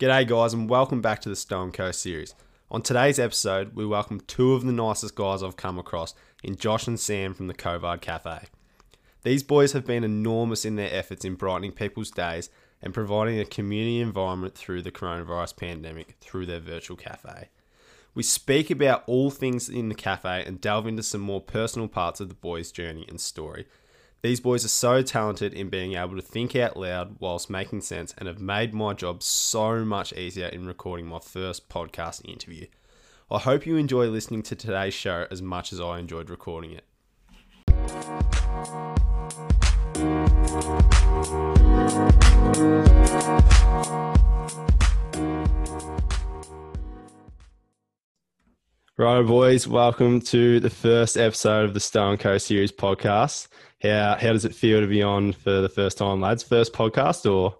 G'day, guys, and welcome back to the Stow & Co series. On today's episode, we welcome two of the nicest guys I've come across in Josh and Sam from the Covad Cafe. These boys have been enormous in their efforts in brightening people's days and providing a community environment through the coronavirus pandemic through their virtual cafe. We speak about all things in the cafe and delve into some more personal parts of the boys' journey and story. These boys are so talented in being able to think out loud whilst making sense and have made my job so much easier in recording my first podcast interview. I hope you enjoy listening to today's show as much as I enjoyed recording it. Right, boys, welcome to the first episode of the Stow & Co Series podcast. How how does it feel to be on for the first time, lads? First podcast or?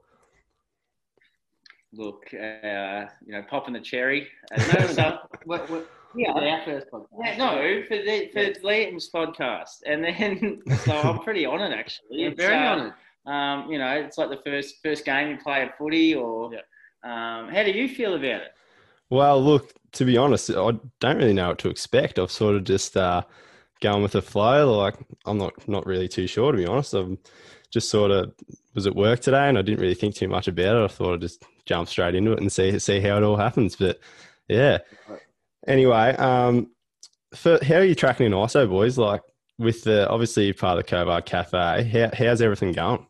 Look, uh, you know, popping the cherry. Uh, no, what, what, Yeah, our first podcast. yeah, no, for the for Liam's podcast, and then so I'm pretty honoured actually. Yeah, It's, very uh, honoured. Um, you know, it's like the first first game you play at footy, or Yeah. um, how do you feel about it? Well, look, to be honest, I don't really know what to expect. I've sort of just uh, going with the flow. Like I'm not not really too sure to be honest. I'm just sort of was at work today and I didn't really think too much about it. I thought I'd just jump straight into it and see see how it all happens. But yeah. Anyway, um, for, how are you tracking in ISO, boys? Like with the obviously you're part of the Covad Cafe. How, how's everything going?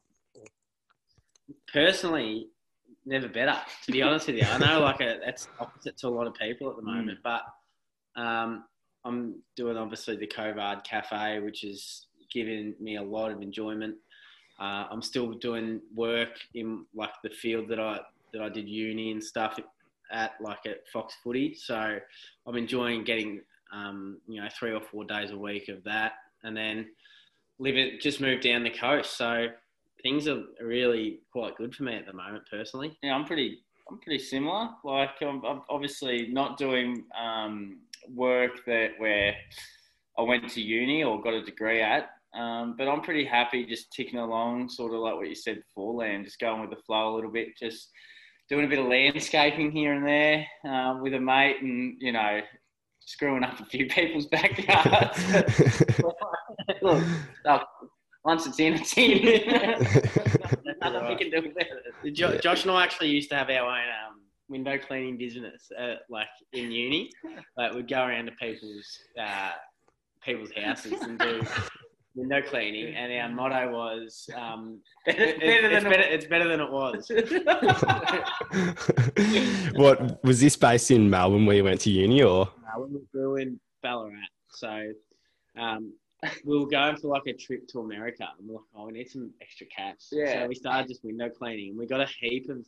Personally, never better. To be honest with you, I know like a, that's opposite to a lot of people at the Mm. moment, but um, I'm doing obviously the Covad Cafe, which is giving me a lot of enjoyment. Uh, I'm still doing work in like the field that I that I did uni and stuff at like at Fox Footy. So I'm enjoying getting um, you know three or four days a week of that, and then living just moved down the coast. So things are really quite good for me at the moment, personally. Yeah, I'm pretty. I'm pretty similar. Like I'm, I'm obviously not doing um, work that where I went to uni or got a degree at, um, but I'm pretty happy just ticking along, sort of like what you said before, Liam, just going with the flow a little bit, just doing a bit of landscaping here and there uh, with a mate, and you know, screwing up a few people's backyards. Look, oh, once it's in, it's in. There's nothing we can do about it. Jo- Yeah. Josh and I actually used to have our own um, window cleaning business, uh, like in uni. Like we'd go around to people's uh, people's houses and do window cleaning, and our motto was um, Better- it- it's, than better, it's better than it was. what was this based in Melbourne where you went to uni or? when we grew in Ballarat. So um, we were going for like a trip to America. And we're like, oh, we need some extra cash. Yeah. So we started just window cleaning, and we got a heap of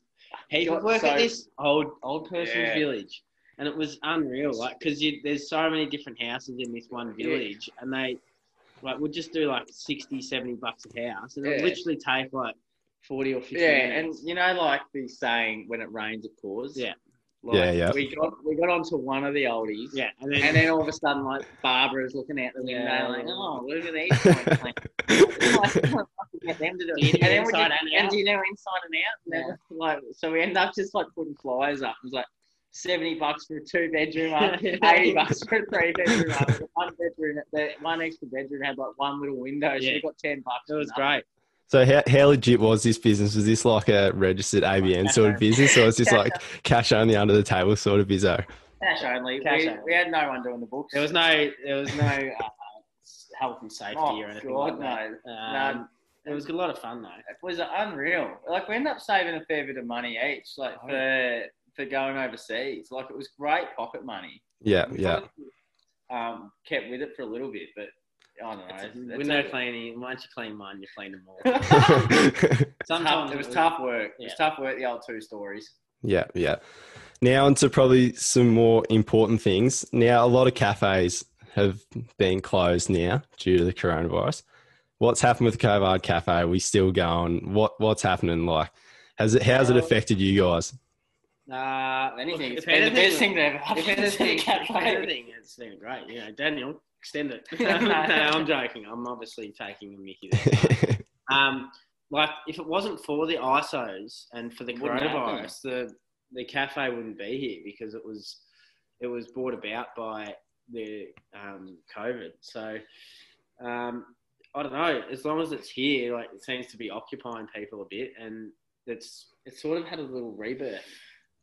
heap Got of work so- at this old old person's Yeah. village, and it was unreal. Like because there's so many different houses in this one Yeah. village, and they like would just do like 60, 70 bucks a house, and it Yeah. would literally take like forty or fifty. Yeah, and you know, like the saying, when it rains, it pours. Yeah. Like, Yeah, yeah. We got we got onto one of the oldies. yeah, and then, And then all of a sudden, like Barbara's looking out the window, Yeah. like, "Oh, look at these ones!" Like, get them to do Do it. And then we inside did, and and out? do you know inside and out? And then, like, so we end up just like putting flyers up. It was like seventy bucks for a two bedroom, up, eighty bucks for a three bedroom. Up. One bedroom, the one extra bedroom had like one little window. So Yeah. you got ten bucks. it was great. So how, how legit was this business? Was this like a registered ABN sort of business, or was this like cash only under the table sort of bizzo? Cash only. Cash we, only. we had no one doing the books. There was no, there was no uh, health and safety Oh, or anything God, like that. no. Um, No. It was a lot of fun though. It was unreal. Like we ended up saving a fair bit of money each, like Oh, for for going overseas. Like it was great pocket money. Yeah, We yeah. Um, kept with it for a little bit, but I don't know. It's It's window a- cleaning. Once you clean one, you clean them all. Sometimes it was tough work. It was tough work. The old two stories. yeah, yeah. Now onto probably some more important things. Now a lot of cafes have been closed now due to the coronavirus. What's happened with Covad Cafe? Are we still going? What what's happening? Like, has it how's it affected you guys? Uh, If anything, look, it's if been the best thing that ever happened the anything, if anything, it's been great. You know, Daniel, extend it. no, I'm joking. I'm obviously taking a Mickey there. Um, like if it wasn't for the ISOs and for the coronavirus, the the cafe wouldn't be here because it was it was brought about by the um, COVID. So um, I don't know. As long as it's here, like it seems to be occupying people a bit, and it's it's sort of had a little rebirth.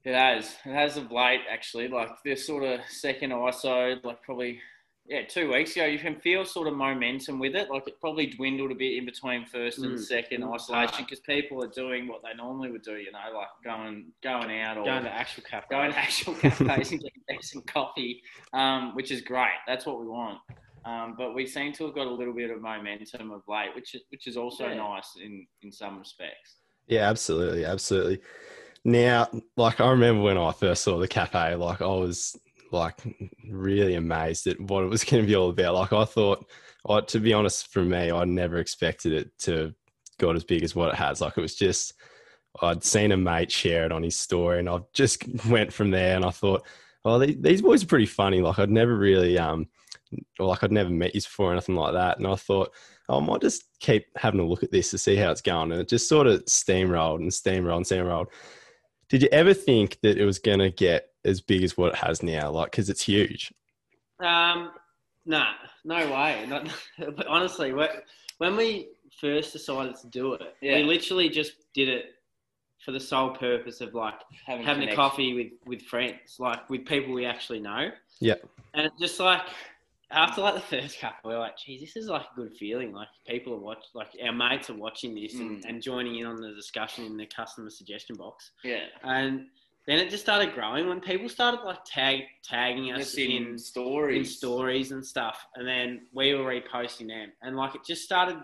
It has. It has of late, actually. Like this sort of second ISO, like probably yeah, two weeks ago, you can feel sort of momentum with it. Like it probably dwindled a bit in between first and Mm. second Mm. isolation because people are doing what they normally would do. You know, like going going out or Going to actual cafe. going to actual cafes and getting decent coffee, um, which is great. That's what we want. Um, but we seem to have got a little bit of momentum of late, which is which is also Yeah. nice in in some respects. Yeah, absolutely, absolutely. Now, like I remember when I first saw the cafe, like I was like really amazed at what it was going to be all about. Like I thought, I, to be honest, for me, I never expected it to got as big as what it has. Like it was just, I'd seen a mate share it on his story, and I just went from there. And I thought, oh, these, boys are pretty funny. Like I'd never really, um, or like I'd never met you before or anything like that. And I thought, oh, I might just keep having a look at this to see how it's going. And it just sort of steamrolled and steamrolled and steamrolled. Did you ever think that it was going to get as big as what it has now? Like, because it's huge. Um, nah, no way. Not, but honestly, when we first decided to do it, Yeah. we literally just did it for the sole purpose of like having a coffee with with friends, like with people we actually know. Yeah. And it just like after like the first couple, we are like, geez, this is like a good feeling. Like people are watch, like our mates are watching this and, Mm. and joining in on the discussion in the customer suggestion box. Yeah. And then it just started growing when people started like tag tagging us Just in, in stories. in stories and stuff, and then we were reposting them, and like it just started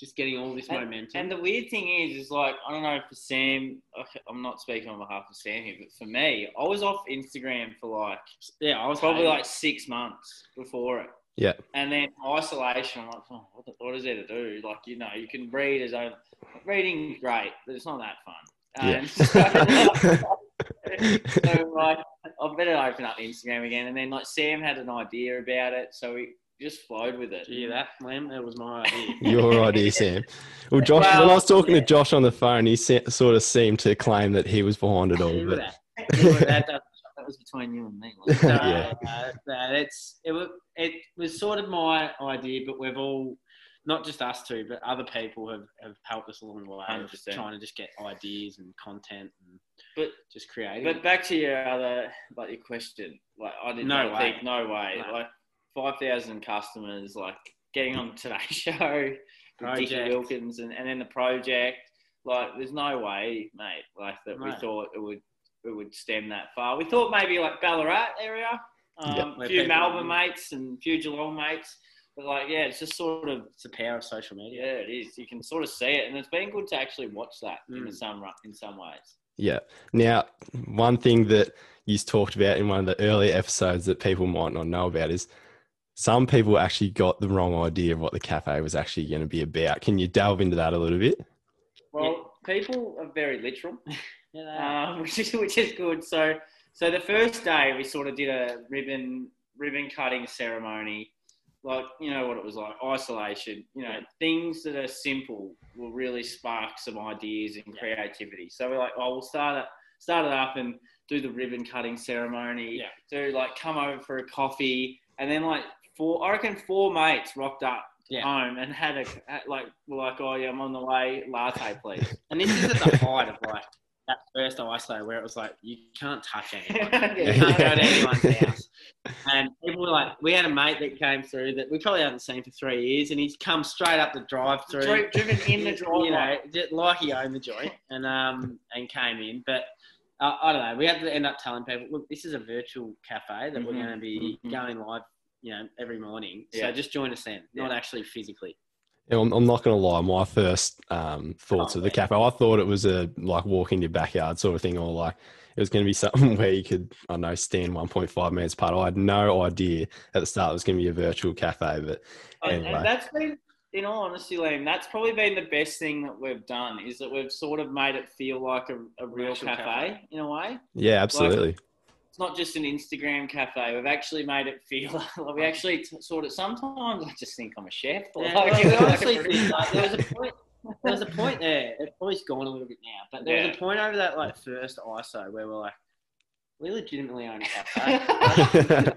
just getting all this And- momentum. And the weird thing is, is like I don't know for Sam. okay, I'm not speaking on behalf of Sam here, but for me, I was off Instagram for like yeah, I was probably hating like six months before it. Yeah. And then isolation, I'm like, oh, what, the, what is there to do? Like, you know, you can read as own. Reading's great, but it's not that fun. Yeah. And so, so like, I better open up Instagram again. And then like Sam had an idea about it, so we just flowed with it. it. Did you hear that, Liam? That was my idea. Your idea, Sam. Well, Josh, when I was talking yeah. to Josh on the phone, he se- sort of seemed to claim that he was behind it all. But that? That? That- That was between you and me. So, Yeah. uh, no, it's it was it was sort of my idea, but we've all not just us two, but other people have, have helped us along the way 100%. trying to just get ideas and content and But just creating. But back to your other, like your question, like I did No way. think, no way, No. like five thousand customers, like getting on today's Show, with Dickie Wilkins, and, and then the project, like there's no way, mate, like that we thought it would it would stem that far. We thought maybe like Ballarat area, um, Yeah. a few Melbourne mates and a few Geelong mates, but like yeah, it's just sort of it's the power of social media. yeah, it is. You can sort of see it, and it's been good to actually watch that in Mm. some in some ways. yeah. Now, one thing that you talked about in one of the earlier episodes that people might not know about is some people actually got the wrong idea of what the cafe was actually going to be about. Can you delve into that a little bit? Well, people are very literal. Yeah, they are. um, which is which is good. So so the first day we sort of did a ribbon ribbon cutting ceremony, like you know what it was like isolation. You know things that are simple will really spark some ideas and creativity. So we're like, oh, we'll start it start it up and do the ribbon cutting ceremony. Yeah. Do like come over for a coffee, and then like four I reckon four mates rocked up. Yeah. Home and had a like were like oh yeah I'm on the way latte please And this is at the height of like that first ISO where it was like you can't touch anyone. You can't go to anyone's house. And people were like, we had a mate that came through that we probably haven't seen for three years, and he's come straight up the drive-through, driven in the You know, like he owned the joint, and um, and came in. But uh, I don't know. We had to end up telling people, look, this is a virtual cafe that we're Mhm. going to be Mhm. going live, you know, every morning. Yeah. So just join us then, not actually physically. Yeah, I'm, I'm not going to lie. My first um, thoughts Oh, of the yeah. cafe, I thought it was a like walk in your backyard sort of thing, or like it was going to be something where you could, I don't know, stand 1.5 minutes apart. I had no idea at the start it was going to be a virtual cafe, but Anyway. and that's been, in all honesty, Liam, that's probably been the best thing that we've done is that we've sort of made it feel like a, a real cafe, cafe. in a way. yeah, absolutely. It's not just an Instagram cafe. We've actually made it feel like we actually t- sort of. Sometimes I just think I'm a chef. Yeah, Like, well, we know, honestly like a- think, like, there was a point. There was a point there. It's probably gone a little bit now, but there was a point over that like first ISO where we're like, we legitimately own eh? a cafe.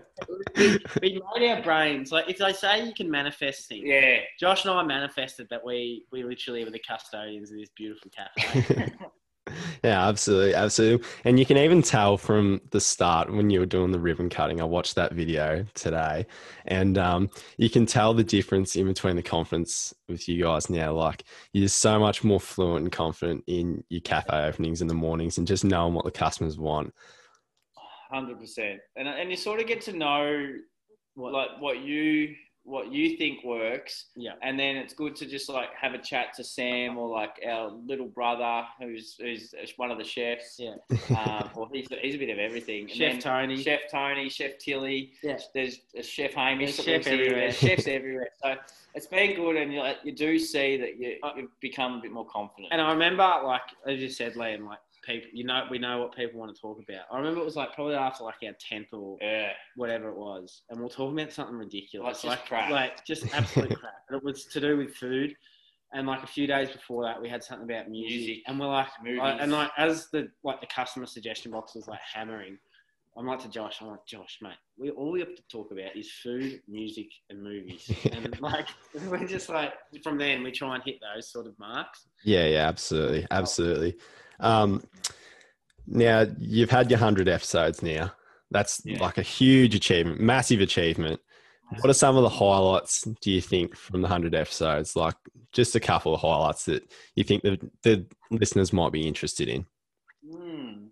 we, we made our brains like if they say you can manifest things. Yeah. Josh and I manifested that we we literally were the custodians of this beautiful cafe. yeah, absolutely, absolutely. And you can even tell from the start when you were doing the ribbon cutting. I watched that video today, and um, you can tell the difference in between the confidence with you guys now. Like you're so much more fluent and confident in your cafe openings in the mornings, and just knowing what the customers want. Hundred percent, and and you sort of get to know What- like what you what you think works, yeah. and then it's good to just like have a chat to Sam or like our little brother who's who's one of the chefs. Yeah. Um, well, he's he's a bit of everything. And Chef Tony. Chef Tony, Chef Tilly. Yeah. There's a Chef Hamish. There's chef everywhere. Chefs everywhere. So it's been good, and you like, you do see that you you've become a bit more confident. And I remember, like as you said, Liam, like people, you know, we know what people want to talk about. I remember it was like probably after like our tenth or yeah. whatever it was, and we're talking about something ridiculous, Like, just crap. like just absolute crap. And it was to do with food. And like a few days before that, we had something about music, Music. and we're like, Movies. I- and like as the like the customer suggestion box was like hammering, I'm like to Josh, I'm like Josh, mate, we all we have to talk about is food, music, and movies, and like we're just like from then we try and hit those sort of marks. Yeah, yeah, absolutely, absolutely. Um, now you've had your hundred episodes. Now that's Yeah. like a huge achievement, massive achievement. What are some of the highlights do you think from the hundred episodes? Like just a couple of highlights that you think the the listeners might be interested in. Hmm.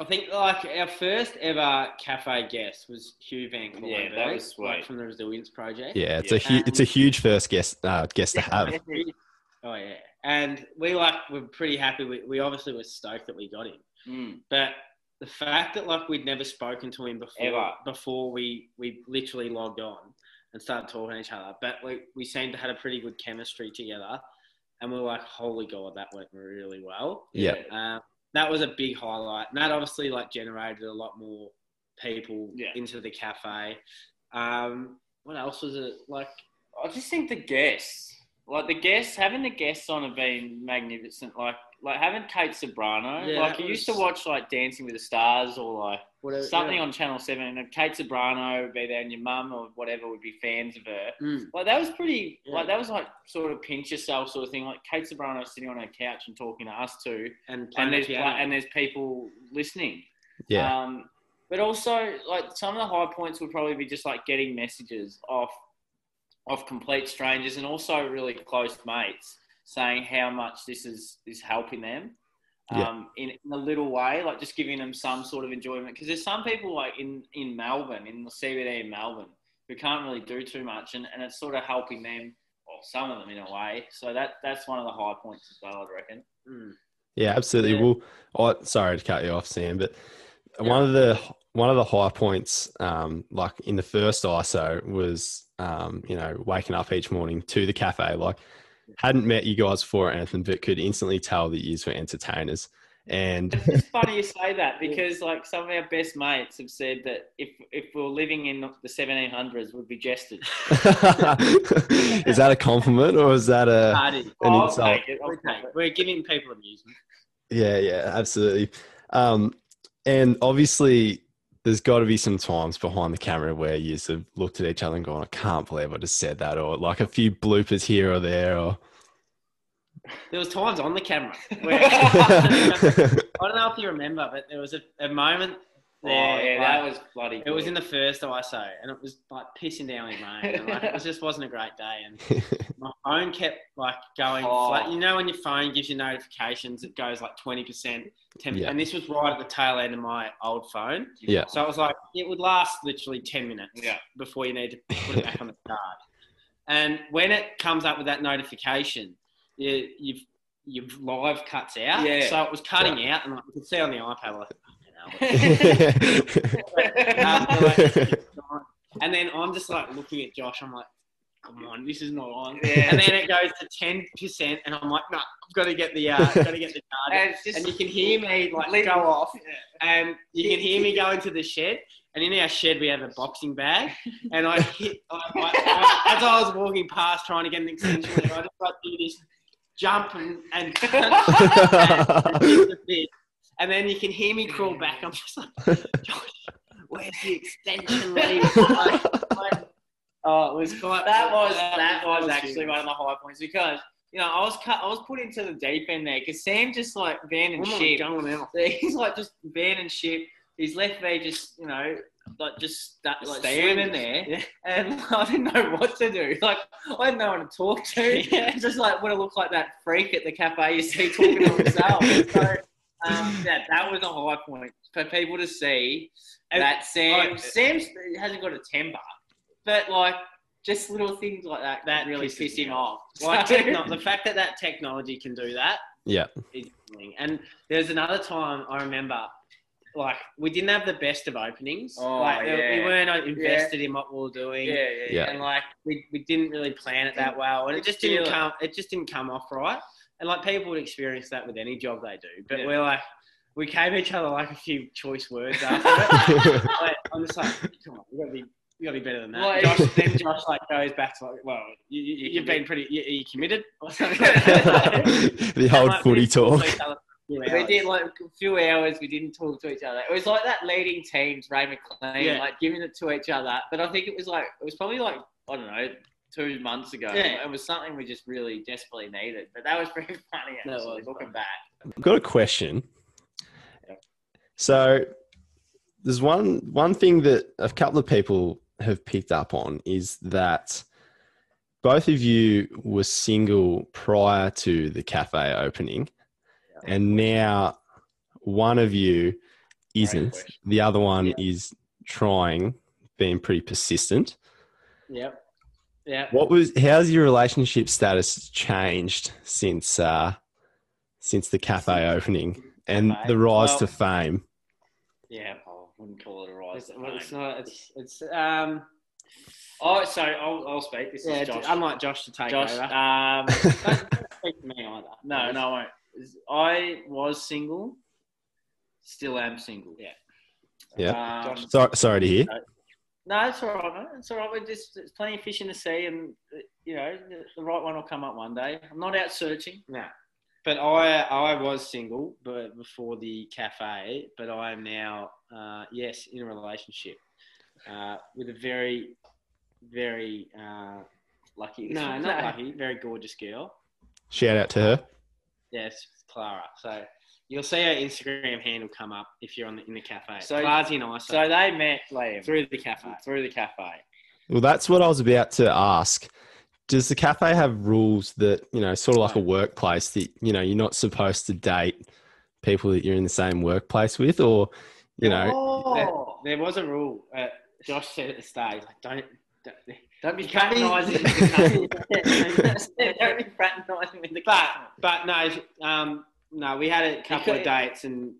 I think like our first ever cafe guest was Hugh van Cuylenburg, Yeah, that was sweet. like, from the Resilience Project. Yeah, it's Yeah. a hu- it's a huge first guest uh, guest to have. Oh yeah, and we like we're pretty happy. We, we obviously were stoked that we got him, Hmm. but the fact that like we'd never spoken to him before Ever. before we we literally logged on and started talking to each other, but we we seemed to had a pretty good chemistry together, and we were like, holy god, that went really well. Yeah. Um, that was a big highlight, and that obviously like generated a lot more people Yeah. into the cafe. Um, what else was it like? I just think the guests, like the guests, having the guests on have been magnificent. Like, like having Kate Ceberano. Yeah, like that you used to watch like Dancing with the Stars or like Whatever, something yeah. on Channel Seven, and Kate Ceberano would be there, and your mum or whatever would be fans of her. Mm. Like that was pretty. Yeah. Like that was like sort of pinch yourself sort of thing. Like Kate Ceberano sitting on her couch and talking to us two, and and there's piano. and there's people listening. Yeah, Um, but also, like some of the high points would probably be just like getting messages off off complete strangers and also really close mates saying how much this is is helping them. Yeah. Um, in, in a little way, like just giving them some sort of enjoyment. Because there's some people like in, in Melbourne, in the CBD in Melbourne, who can't really do too much, and, and it's sort of helping them, or some of them in a way. So that that's one of the high points as well, I reckon. Mm. yeah, absolutely. Yeah. Well, I, sorry to cut you off, Sam, but one of the one of the high points, um, like in the first ISO, was um, you know waking up each morning to the cafe. Like, hadn't met you guys before or anything, but could instantly tell that you were entertainers. And It's funny you say that because like some of our best mates have said that if if we are living in the 1700s, we'd be jested. is that a compliment or is that a an I'll insult? we're giving people amusement. Yeah, yeah, absolutely. Um, and obviously, there's got to be some times behind the camera where you have looked at each other and gone, "I can't believe I just said that," or like a few bloopers here or there, or There was times on the camera. Where, I don't know if you remember, but there was a, a moment Oh, yeah, like, that was bloody. it was in the first ISO, and it was like pissing down with rain. And, like, it just wasn't a great day, and my phone kept like going Oh. flat. You know when your phone gives you notifications, it goes like twenty percent, ten. Yeah. And this was right at the tail end of my old phone, yeah, so it was like it would last literally ten minutes Yeah. before you need to put it back on the card. And when it comes up with that notification, you, you've your live cuts out. Yeah. So it was cutting out, and like, you could see on the iPad like. Like, and then I'm just like looking at Josh. I'm like, come on, this is not on. Yeah. And then it goes to ten percent, and I'm like, no, I've got to get the, uh, got to get the card. And and you can hear me like Lit- go off, and you can hear me go into the shed. And in our shed, we have a boxing bag, and I hit I, I, I, as I was walking past trying to get an extension, I just like do this jump and and, and, and then you can hear me crawl back. I'm just like, Josh, where's the extension lead? Like, like, oh, it was quite. that was that was actually one of the high points because you know I was cut, I was put into the deep end there because Sam just like van and my shit. God. He's like just van and shit. His left leg just you know like just sta- like Standing. standing there, Yeah. and I didn't know what to do. Like I didn't know one to talk to. Yeah. Just like would have looked like that freak at the cafe you see talking to himself. So um, yeah, that was a high point for people to see And that Sam I- Sam hasn't got a temper, but like just little things like that that That really pisses piss him off. off. Like techno- the fact that that technology can do that yeah. is. And there's another time I remember, like we didn't have the best of openings. Oh, like we weren't invested in what we were doing. yeah, yeah, Yeah. yeah. And like we, we didn't really plan it that well, and it just didn't come. It just didn't come off right. And like people would experience that with any job they do. But Yeah. we're like, we gave each other like a few choice words after it. Like, I'm just like, come on, you gotta be, you gotta be better than that. Like- Josh, then Josh like goes back to like, well, you, you, You you've been pretty, you, are you committed? Or something. the old Like, footy talk. talked to each other for a few We did like a few hours. We didn't talk to each other. It was like that leading teams, Ray McLean, Yeah. like giving it to each other. But I think it was like it was probably like I don't know, two months ago. Yeah. It was something we just really desperately needed. But that was pretty funny That actually, was looking back. I've got a question. So there's one one thing that a couple of people have picked up on is that both of you were single prior to the cafe opening, and now one of you isn't. The other one Yeah. is trying, being pretty persistent. Yep. Yeah. What was how's your relationship status changed since uh since the cafe opening and Cafe? the rise Well- to fame? Yeah. I wouldn't call it a rise. It's, to well, it's fame. not. It's it's um. Oh, so I'll, I'll speak. This Yeah. is Josh. Unlike Josh to take Josh. over. Um, Don't speak to me either. no, no, I won't. I was single. Still am single. Yeah. Yeah. Um, Sorry, sorry to hear. No, it's all right, mate. It's all right. We're just there's plenty of fish in the sea, and you know the, the right one will come up one day. I'm not out searching. No. But I I was single, but before the cafe. But I am now, uh, yes, in a relationship uh, with a very, very uh, Lucky. no, not lucky, very gorgeous girl. Shout out to her. Yes, Clara. So you'll see her Instagram handle come up if you're on the, in the cafe. So- Clara's in ISO So they met Liam through the cafe. through the cafe. Well, that's what I was about to ask. Does the cafe have rules that, you know, sort of like a workplace that, you know, you're not supposed to date people that you're in the same workplace with or, you know, oh, There was a rule. Uh, Josh said at the start, he's like, don't. don't don't be You can't be- fraternising. don't be fraternising with the But customer. but no, um, no, we had a couple of dates and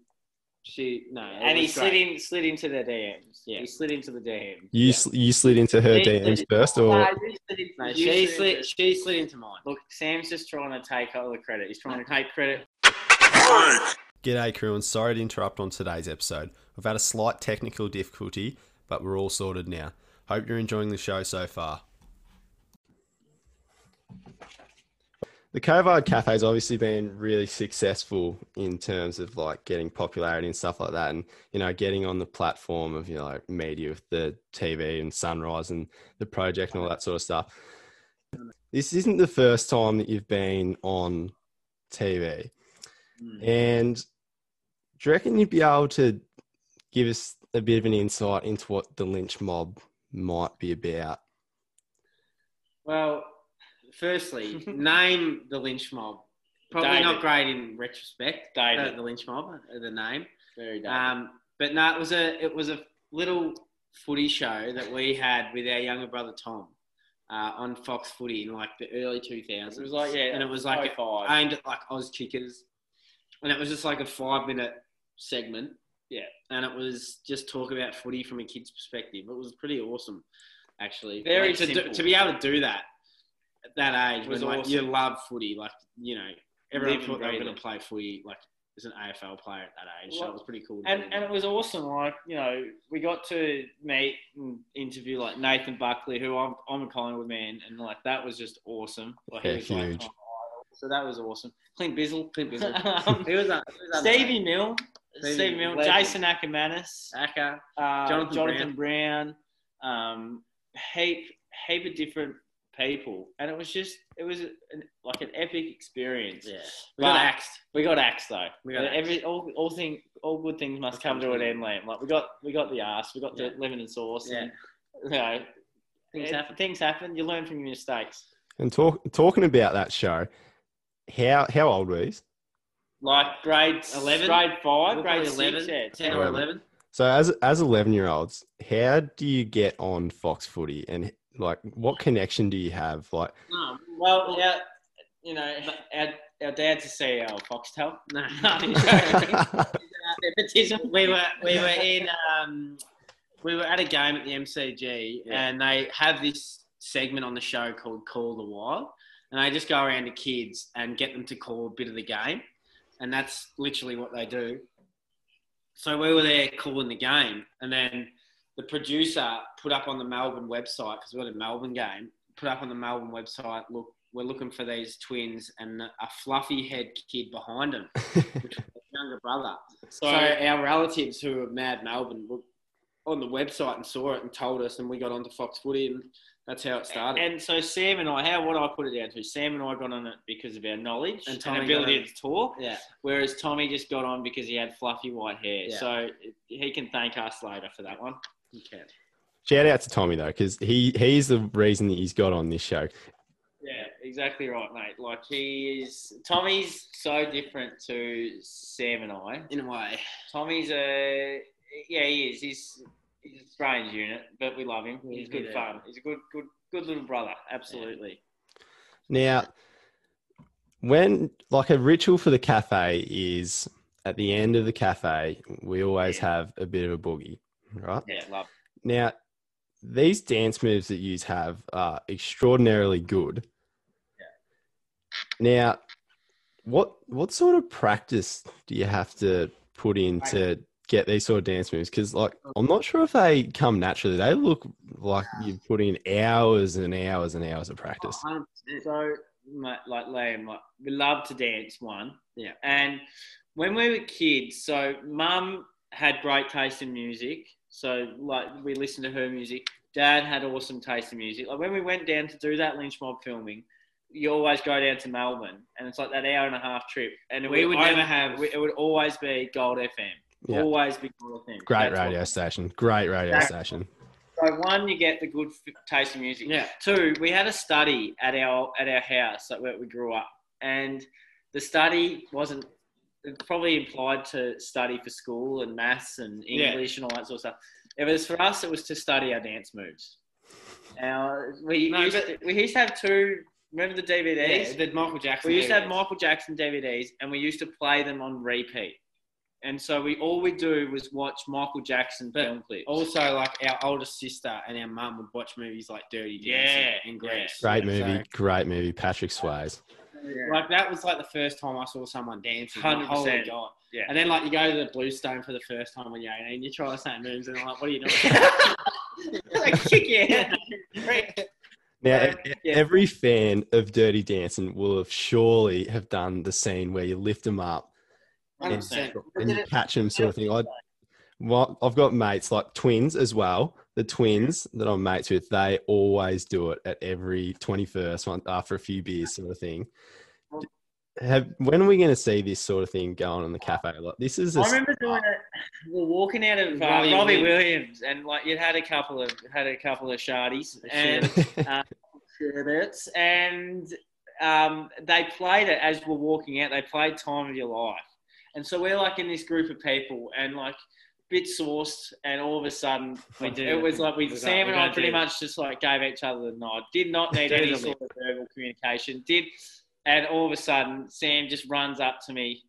she no, and he was slid in, slid into the DMs. Yeah. He slid into the DMs. you, sl- you slid into her He- DMs first or No, you slid in- No, she slid slid into- she slid into mine. Look, Sam's just trying to take all the credit. He's trying to take credit. G'day, crew, and sorry to interrupt on today's episode. We've had a slight technical difficulty, but we're all sorted now. Hope you're enjoying the show so far. The Covad Cafe's obviously been really successful in terms of like getting popularity and stuff like that, and you know, getting on the platform of you know like media with the TV and Sunrise and the project and all that sort of stuff. This isn't the first time that you've been on TV. Hmm. And do you reckon you'd be able to give us a bit of an insight into what the lynch mob might be about? Well, firstly, name the lynch mob. Probably David. not great in retrospect. David. uh, the lynch mob, uh, the name. Very. Um, but no, it was a it was a little footy show that we had with our younger brother Tom uh, on Fox Footy in like the early two thousands. it was like yeah, and it was like five. aimed at like Oz kickers, and it was just like a five minute segment. Yeah. and it was just talk about footy from a kid's perspective. It was pretty awesome, actually. Very Like, to, do, to be able to do that at that age Was was like awesome. you love footy, like you know everyone Live thought they were going to play footy like as an AFL player at that age. so it was pretty cool. and and it was awesome. Like you know, we got to meet and interview like Nathan Buckley, who I'm I'm a Collingwood man, and like that was just awesome. Like, he was, huge. my idol. So that was awesome. Clint Bizzell. Clint Bizzell. Um, Who was that? Who was that? Stevie Milne. Stevie Stevie Milne. Legend. Jason Ackermanis. Aka. uh, Jonathan Jonathan, Brown, um, heap heap of different people, and it was just it was an, like an epic experience. Yeah. We But- got axed. We got axed though. We got Every all all thing all good things must Must come come to an end, Liam. Like we got we got the ass, we got Yeah. the lemon and sauce. Yeah. And, you know, Things it- happen. Things happen. You learn from your mistakes. And talk, talking about that show, how how old were you? Like grade 11? grade five, We're grade probably six, yeah, 10 or Eleven. 11. So as as eleven year olds, how do you get on Fox Footy, and like what connection do you have? Like, No, Well, yeah, you know, our, our dad's a CEO of Foxtel. no. Nepotism. we were we were in um, we were at a game at the MCG, Yeah. and they have this segment on the show called Call the Wild, and they just go around to kids and get them to call a bit of the game, and that's literally what they do. So we were there calling the game, and then the producer put up on the Melbourne website because we had a Melbourne game. Put up on the Melbourne website, look, we're looking for these twins and a fluffy head kid behind them, which was his younger brother. So, our relatives who are mad Melbourne were on the website and saw it and told us, and we got onto Fox Footy, and that's how it started. And so Sam and I, how would I put it down to? Sam and I got on it because of our knowledge And and, ability to talk, yeah, whereas Tommy just got on because he had fluffy white hair. Yeah. So he can thank us later for that one. Okay. Shout out to Tommy though, because he he's the reason that he's got on this show. Yeah, exactly right, mate. Like he is, Tommy's so different to Sam and I. In a way, Tommy's a, yeah, he is. He's, he's a strange unit, but we love him. Yeah, He's good yeah. fun. He's a good, good, good little brother. Absolutely. Now, when like a ritual for the cafe is at the end of the cafe, we always Yeah. have a bit of a boogie, right? Yeah, love. Now, these dance moves that you have are extraordinarily good. Yeah. Now, what what sort of practice do you have to put in to get these sort of dance moves? Because like oh. I'm not sure if they come naturally. They look like you put in hours and hours and hours of practice. 100%. So, like Liam, like, we love to dance. One, Yeah. And when we were kids, so Mum had great taste in music. So, like, we listened to her music. Dad had awesome taste in music. Like when we went down to do that lynch mob filming, you always go down to Melbourne, and it's like that hour and a half trip. And We would never only- have- It would always be Gold FM. Yeah. Always be Gold FM. Great That's radio station. Great radio Exactly. station. So one, you get the good taste in music. Yeah. Two, we had a study at our at our house like, where we grew up, and the study wasn't it probably implied to study for school and maths and Yeah. English and all that sort of stuff. It was for us. It was to study our dance moves. Our, we No, used to, we used to have two. Remember the DVDs? Yeah, the Michael Jackson. We used to have Michael Jackson DVDs, and we used to play them on repeat. And so we all we do was watch Michael Jackson But film clips. Also, like our oldest sister and our mum would watch movies like Dirty Dancing Yeah, and Grease. Great So, movie. Great movie. Patrick Swayze. Like that was like the first time I saw someone dancing. Like, 100%. Holy God. Yeah. And then like you go to the Blue Bluestone for the first time when you're 18, you try the same moves and I'm like, what are you doing? like kick your head. Now, yeah. every fan of Dirty Dancing will have surely have done the scene where you lift them up and, and you catch them, sort of thing. I, well, I've got mates like twins as well. The twins that I'm mates with, they always do it at every 21st one after a few beers, sort of thing. Have when are we going to see this sort of thing going on in the cafe? Like this is. a I remember doing it. We were walking out of uh, Robbie Robbie, Williams. Williams, and like you'd had a couple of had a couple of shardies and sherbets, and um, they played it as we're walking out. They played "Time of Your Life," and so we're like in this group of people, and like bit sourced, and all of a sudden We do. it was like we We Sam and I pretty much just like gave each other the nod. Did not need any sort of verbal communication. Did and all of a sudden Sam just runs up to me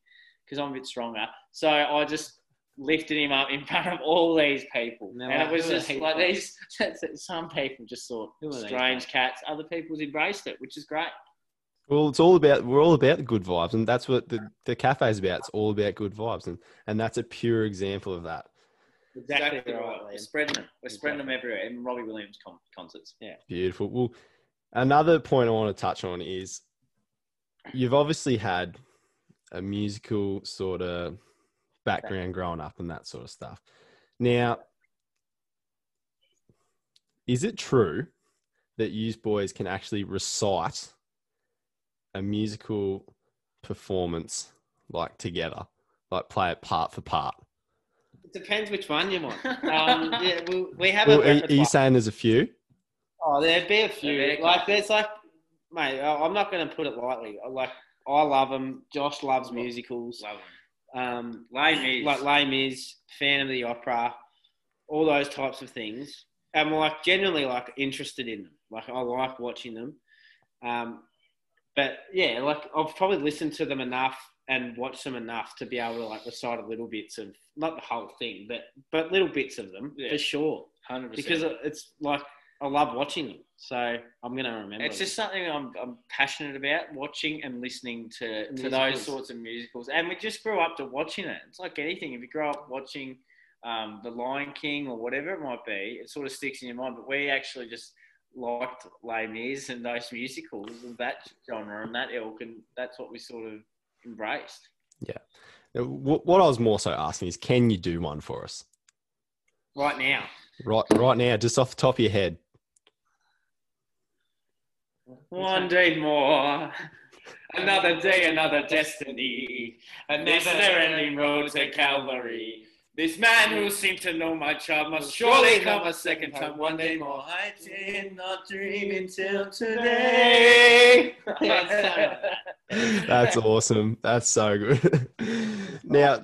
because I'm a bit stronger. So I just lifted him up in front of all these people, And it was just like these. Some people just thought Who are these strange cats. Other people's embraced it, which is great. Well, it's all about we're all about the good vibes, and that's what the the cafe is about. It's all about good vibes, and and that's a pure example of that. Exactly, Exactly right. right, We're spreading them. We're spreading them everywhere. In Robbie Williams con- concerts. Yeah. Beautiful. Well, another point I want to touch on is you've obviously had a musical sort of background growing up and that sort of stuff. Now, is it true that used boys can actually recite a musical performance like together, like play it part for part? It depends which one you want. Um, yeah, we, we have Well, a are, are you saying there's a few? Oh, there'd be a few. There'd be a like, there's like, mate, I- I'm not going to put it lightly. Like, I love them. Josh loves musicals. Love 'em. Um, Les Mis. like Les Mis, fan of the opera, all those types of things. I'm like genuinely like interested in them. Like I like watching them. Um, but yeah, like I've probably listened to them enough and watched them enough to be able to like recite a little bits of not the whole thing, but but little bits of them Yeah. for sure. 100%. Because it's like I love watching them, so I'm gonna remember. It's them. just something I'm, I'm passionate about watching and listening to, to those sorts of musicals. And we just grew up to watching it. It's like anything. If you grow up watching um, The Lion King or whatever it might be, it sort of sticks in your mind. But we actually just liked Les Mis and those musicals and that genre and that ilk. And that's what we sort of embraced. Yeah. What what I was more so asking is, can you do one for us right now. right right now, just off the top of your head? One day more, another day, another destiny, and this never-ending road to Calvary. This man who seemed to know my child must surely come a second time. One day more, I did not dream until today. That's awesome. That's so good. now,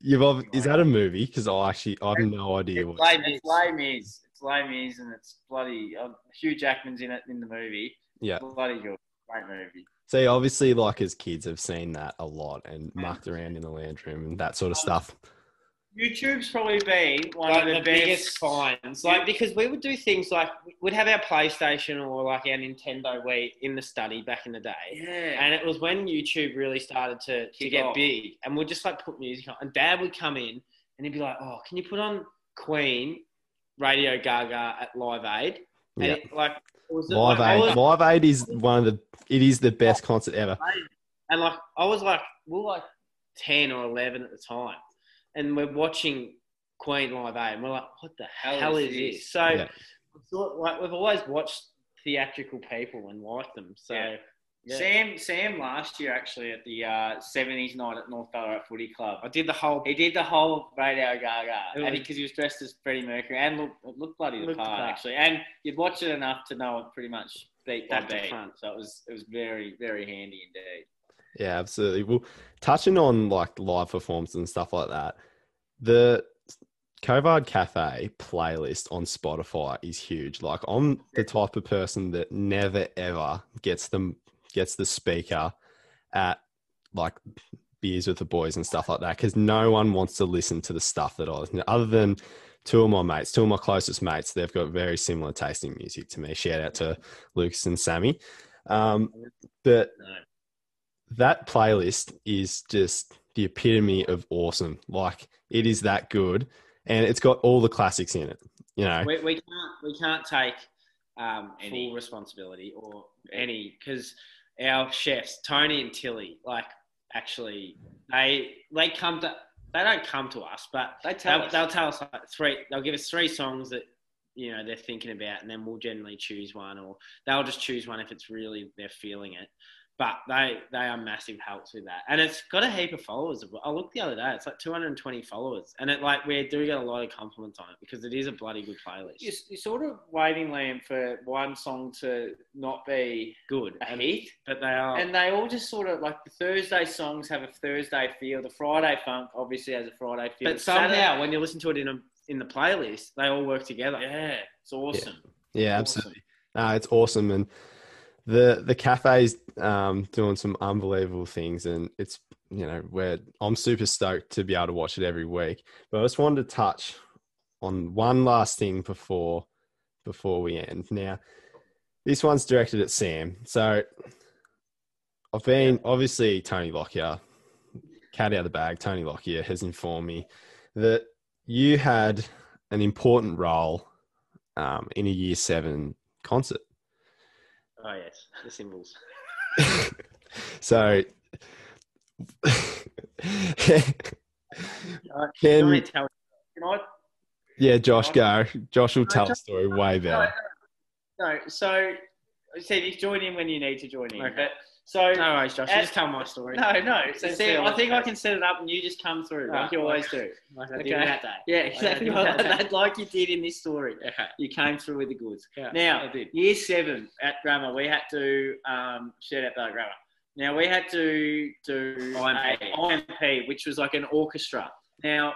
you've is that a movie? Because I actually I have no idea what. It's Les Mis. It's Les Mis, and it's bloody. Uh, Hugh Jackman's in it in the movie. Yeah. bloody good, great movie. See, obviously, like as kids, have seen that a lot and mucked around in the lounge room and that sort of stuff. YouTube's probably been one like of the, the, biggest finds. Like because we would do things like we'd have our PlayStation or like our Nintendo Wii in the study back in the day. Yeah, And it was when YouTube really started to, to get off. big. And we'd just like put music on. And dad would come in and he'd be like, Oh, can you put on Queen, Radio Gaga at Live Aid? And Yeah. it, like was it Live like, Aid, was- Live Aid is one of the. It is the best oh. concert ever. and like I was like we were like ten or eleven at the time. And we're watching Queen Live A, and we're like, What the hell, Hell is is this? this? So Yeah. it's sort- like we've always watched theatrical people and liked them. So Yeah. yeah. Sam Sam last year actually at the uh, 70s night at North Ballarat Footy Club. I did the whole He did the whole Radio Gaga, It and because he, was dressed as Freddie Mercury and looked, it looked bloody the Looked part part. actually. And you'd watch it enough to know it pretty much beat that beat. So it was it was very very handy indeed. Yeah, absolutely. Well, touching on like live performances and stuff like that, the Covad Cafe playlist on Spotify is huge. Like, I'm the type of person that never ever gets them gets the speaker at like beers with the boys and stuff like that because no one wants to listen to the stuff that I listen to, other than two of my mates, two of my closest mates. They've got very similar tasting music to me. Shout out to Lucas and Sammy. Um, but. That playlist is just the epitome of awesome. Like it is that good, and it's got all the classics in it. You know, we, we can't we can't take um, Any. full responsibility or any because our chefs Tony and Tilly like actually they they come to they don't come to us but They tell they'll, us. they'll tell us like three they'll give us three songs that you know they're thinking about and then we'll generally choose one or they'll just choose one if it's really they're feeling it but they they are massive helps with that and it's got a heap of followers i looked the other day it's like 220 followers and it like we do get a lot of compliments on it because it is a bloody good playlist You're, you're sort of waiting, Liam, for one song to not be good a and, hit. but they are And they all just sort of like the Thursday songs have a Thursday feel. The Friday funk obviously has a Friday feel. but somehow Saturday- when you listen to it in a in the playlist they all work together yeah, it's awesome. yeah, Awesome. absolutely. No, it's awesome, and the the cafe's um, doing some unbelievable things, and it's you know where I'm super stoked to be able to watch it every week. But I just wanted to touch on one last thing before before we end. Now, this one's directed at Sam. So I've been obviously Tony Lockyer, cat out of the bag. Tony Lockyer has informed me that you had an important role um, in a year seven concert. Oh yes the cymbals so uh, Can we can tell? Can I? yeah, Josh go. Josh will tell the story way No, better. no. So, I said you join in when you need to join in. Okay. But so No worries, Josh. You just tell my story. no, no. So See, I think I can set it up and you just come through like you always do. Like I Okay. did that day. Yeah, exactly. Like, that that, like you did in this story. Okay. You came through with the goods. Yeah, Now, year seven at grammar, we had to um, shout out that grammar. Now we had to do IMP. IMP, which was like an orchestra. Now,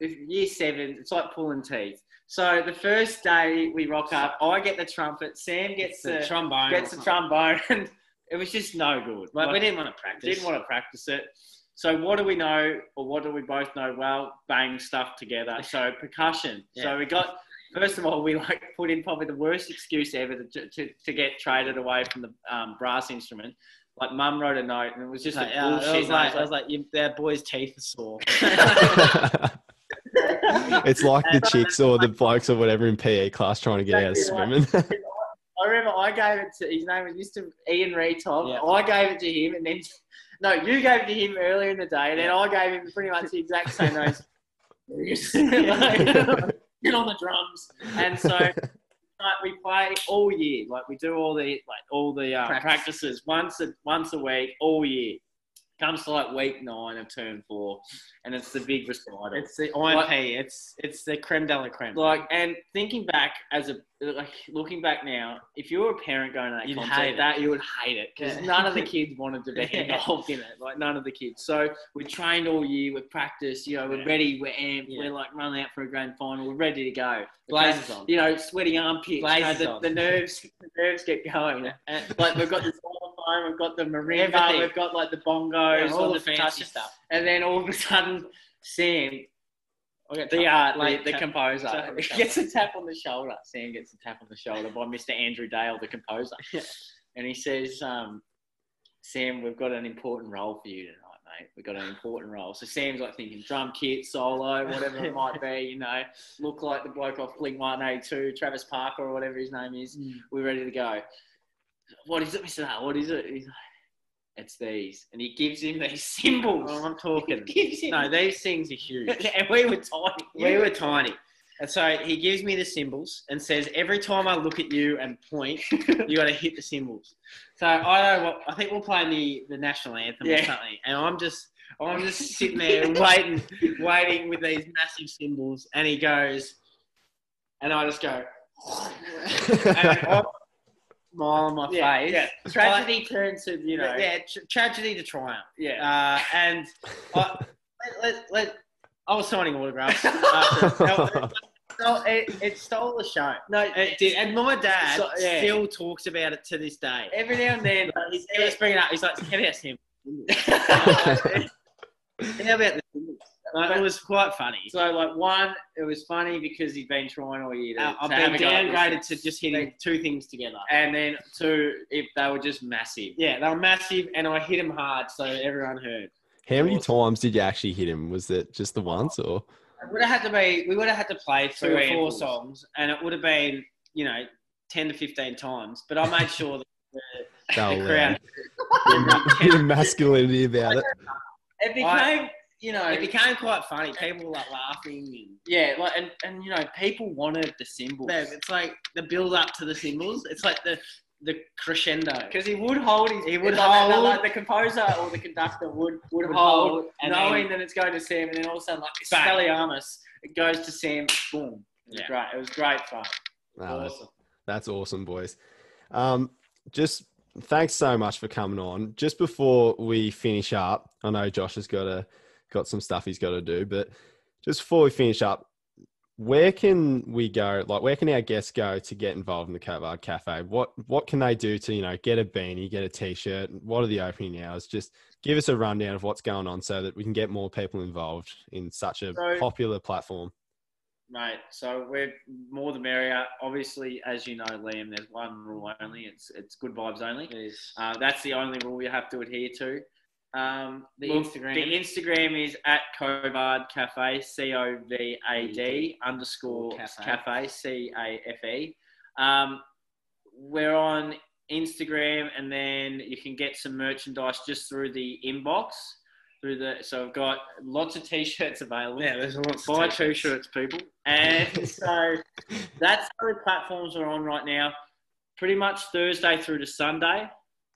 if year seven, it's like pulling teeth. So the first day we rock up, I get the trumpet, Sam gets the the, trombone. gets the trombone, and it was just no good. Like, we didn't want to practice. didn't want to practice it. So what do we know, or what do we both know? Well, bang stuff together. So percussion. Yeah. So we got. First of all, we like put in probably the worst excuse ever to, to, to get traded away from the um, brass instrument. Like mum wrote a note, and it was just Like, a bullshit. I was like, I was like, you, that boy's teeth are sore. it's like the chicks or the blokes or whatever in PE class trying to get out of swimming. I remember I gave it to his name was Mr. Ian Retov. Yeah. I gave it to him, and then no, you gave it to him earlier in the day, and then I gave him pretty much the exact same notes. Like, Get on the drums, and so like, we play all year. Like we do all the like all the uh, practices once a once a week, all year. Comes to like week nine of term four, and it's the big recital. It's the IMP. It's it's the creme de la creme. Like, and thinking back as a like looking back now, if you were a parent going to that You'd concert, hate that you would hate it because Yeah. none of the kids wanted to be involved in it. Like none of the kids. So we trained all year. We practiced. You know, we're Yeah. ready. We're amped. Yeah. We're like running out for a grand final. We're ready to go. Blazers on. You know, sweaty armpits. You know, Blazers the, on. the nerves. The nerves get going. And- Like we've got the We've got the marimba. Everything. We've got like the bongos. Yeah, all the fancy stuff. And then all of a sudden, Sam the tap- uh, like the, tap- composer tap the gets a tap on the shoulder. Sam gets a tap on the shoulder by Mr. Andrew Dale, the composer, Yeah. and he says, um, "Sam, we've got an important role for you tonight, mate. We've got an important role." So Sam's like thinking drum kit, solo, whatever it might be. You know, look like the bloke off Blink One Eighty Two, Travis Parker or whatever his name is. Mm. We're ready to go. What is it, Mr. What is it? He's like, it's these, and he gives him these cymbals. Oh, I'm talking. Him No, these things are huge. and we were tiny. we were tiny. And so he gives me the cymbals and says, every time I look at you and point, you got to hit the cymbals. So I know what I think we'll play the, the national anthem or something, and I'm just I'm just sitting there waiting, waiting with these massive cymbals, and he goes, and I just go, and smile on my yeah, face. yeah. Tragedy turns to you know. yeah, tr- tragedy to triumph. yeah. Uh, and I, let, let, let, I was signing autographs. After, no, it, it stole the show. No, It did, and my dad So- yeah. still talks about it to this day. every now and then. He's always bringing it up. He's like, "How about him? How about the cymbals?" Like, it was quite funny. so like one, it was funny because he'd been trying all year. To, Uh, I've have been a downgraded to just hitting two things together. And then two, if they were just massive. Yeah, they were massive, and I hit them hard, so everyone heard. How many times did you actually hit him? Was it just the once or? It would have had to be. We would have had to play three, Two or four handfuls. songs, and it would have been, you know, ten to fifteen times. But I made sure that the, Oh, the crowd. Bit masculinity about it. It became, I- you know, It became quite funny. People were like laughing, yeah, like and, and you know, people wanted the cymbals. and it's like the build up to the cymbals. It's like the the crescendo. Because he would hold his, He would like, like- hold- like the composer or the conductor would would, Would hold, hold, and knowing then- that it's going to Sam, and then all of a sudden, like Bang. Spelliarmus, it goes to Sam, boom. It was Yeah. great. It was great fun. No, that's, awesome. that's awesome, boys. Um, just thanks so much for coming on. Just before we finish up, I know Josh has got a got some stuff he's got to do, but just before we finish up, where can we go? Like, where can our guests go to get involved in the Covad Cafe? What what can they do to you know get a beanie, get a t-shirt? What are the opening hours? Just give us a rundown of what's going on so that we can get more people involved in such a So- popular platform. Mate, so we're more the merrier. Obviously, as you know, Liam, there's one rule only. It's it's good vibes only. It is. Uh, that's the only rule you have to adhere to. Um, The look, Instagram. The Instagram is at Covad Cafe, C O V A D underscore Cafe. C A F E. Um, we're on Instagram, and then you can get some merchandise just through the inbox. Through the so I've got lots of t-shirts available. Yeah, there's lots. Buy of t-shirts. t-shirts, people. And so that's the platforms we're on right now. Pretty much Thursday through to Sunday,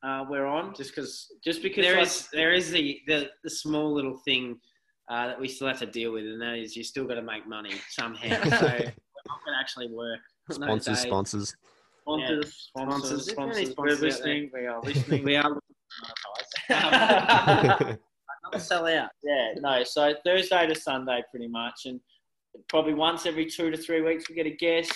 uh, we're on. Just because Just because there like, is there is the, the the small little thing uh, that we still have to deal with, and that is you still got to make money somehow. so we're not going to actually work. on those Sponsors, sponsors. sponsors, Sponsors, sponsors, if there are sponsors. We're listening. We are listening. We are monetized. not sell out. Yeah, no. So Thursday to Sunday, pretty much, and probably once every two to three weeks we get a guest.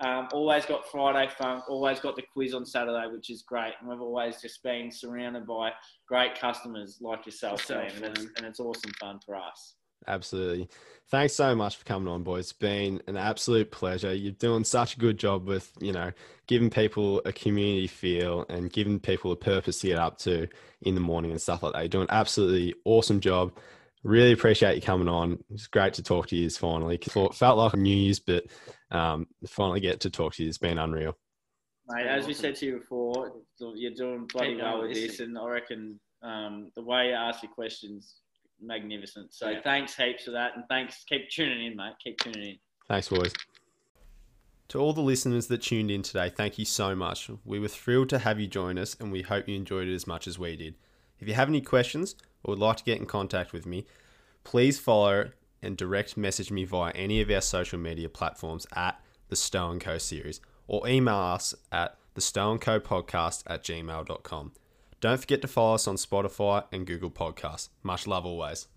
Um, always got Friday funk. Always got the quiz on Saturday, which is great. And we've always just been surrounded by great customers like yourself, Yourself, and, it's, man. and it's awesome fun for us. Absolutely. Thanks so much for coming on, boys. It's been an absolute pleasure. You're doing such a good job with, you know, giving people a community feel and giving people a purpose to get up to in the morning and stuff like that. You're doing an absolutely awesome job. Really appreciate you coming on. It's great to talk to you finally. Thought- Felt like New Year's, but um, finally get to talk to you. It's been unreal. Mate, as we said to you before, you're doing bloody Keep well with this, listening. and I reckon um, the way you ask your questions, magnificent. So Yeah. thanks heaps for that, and thanks. Keep tuning in, mate. Keep tuning in. Thanks, boys. To all the listeners that tuned in today, thank you so much. We were thrilled to have you join us, and we hope you enjoyed it as much as we did. If you have any questions or would like to get in contact with me, please follow and direct message me via any of our social media platforms at the Stow Co series or email us at the Co podcast at gmail.com. Don't forget to follow us on Spotify and Google Podcasts. Much love always.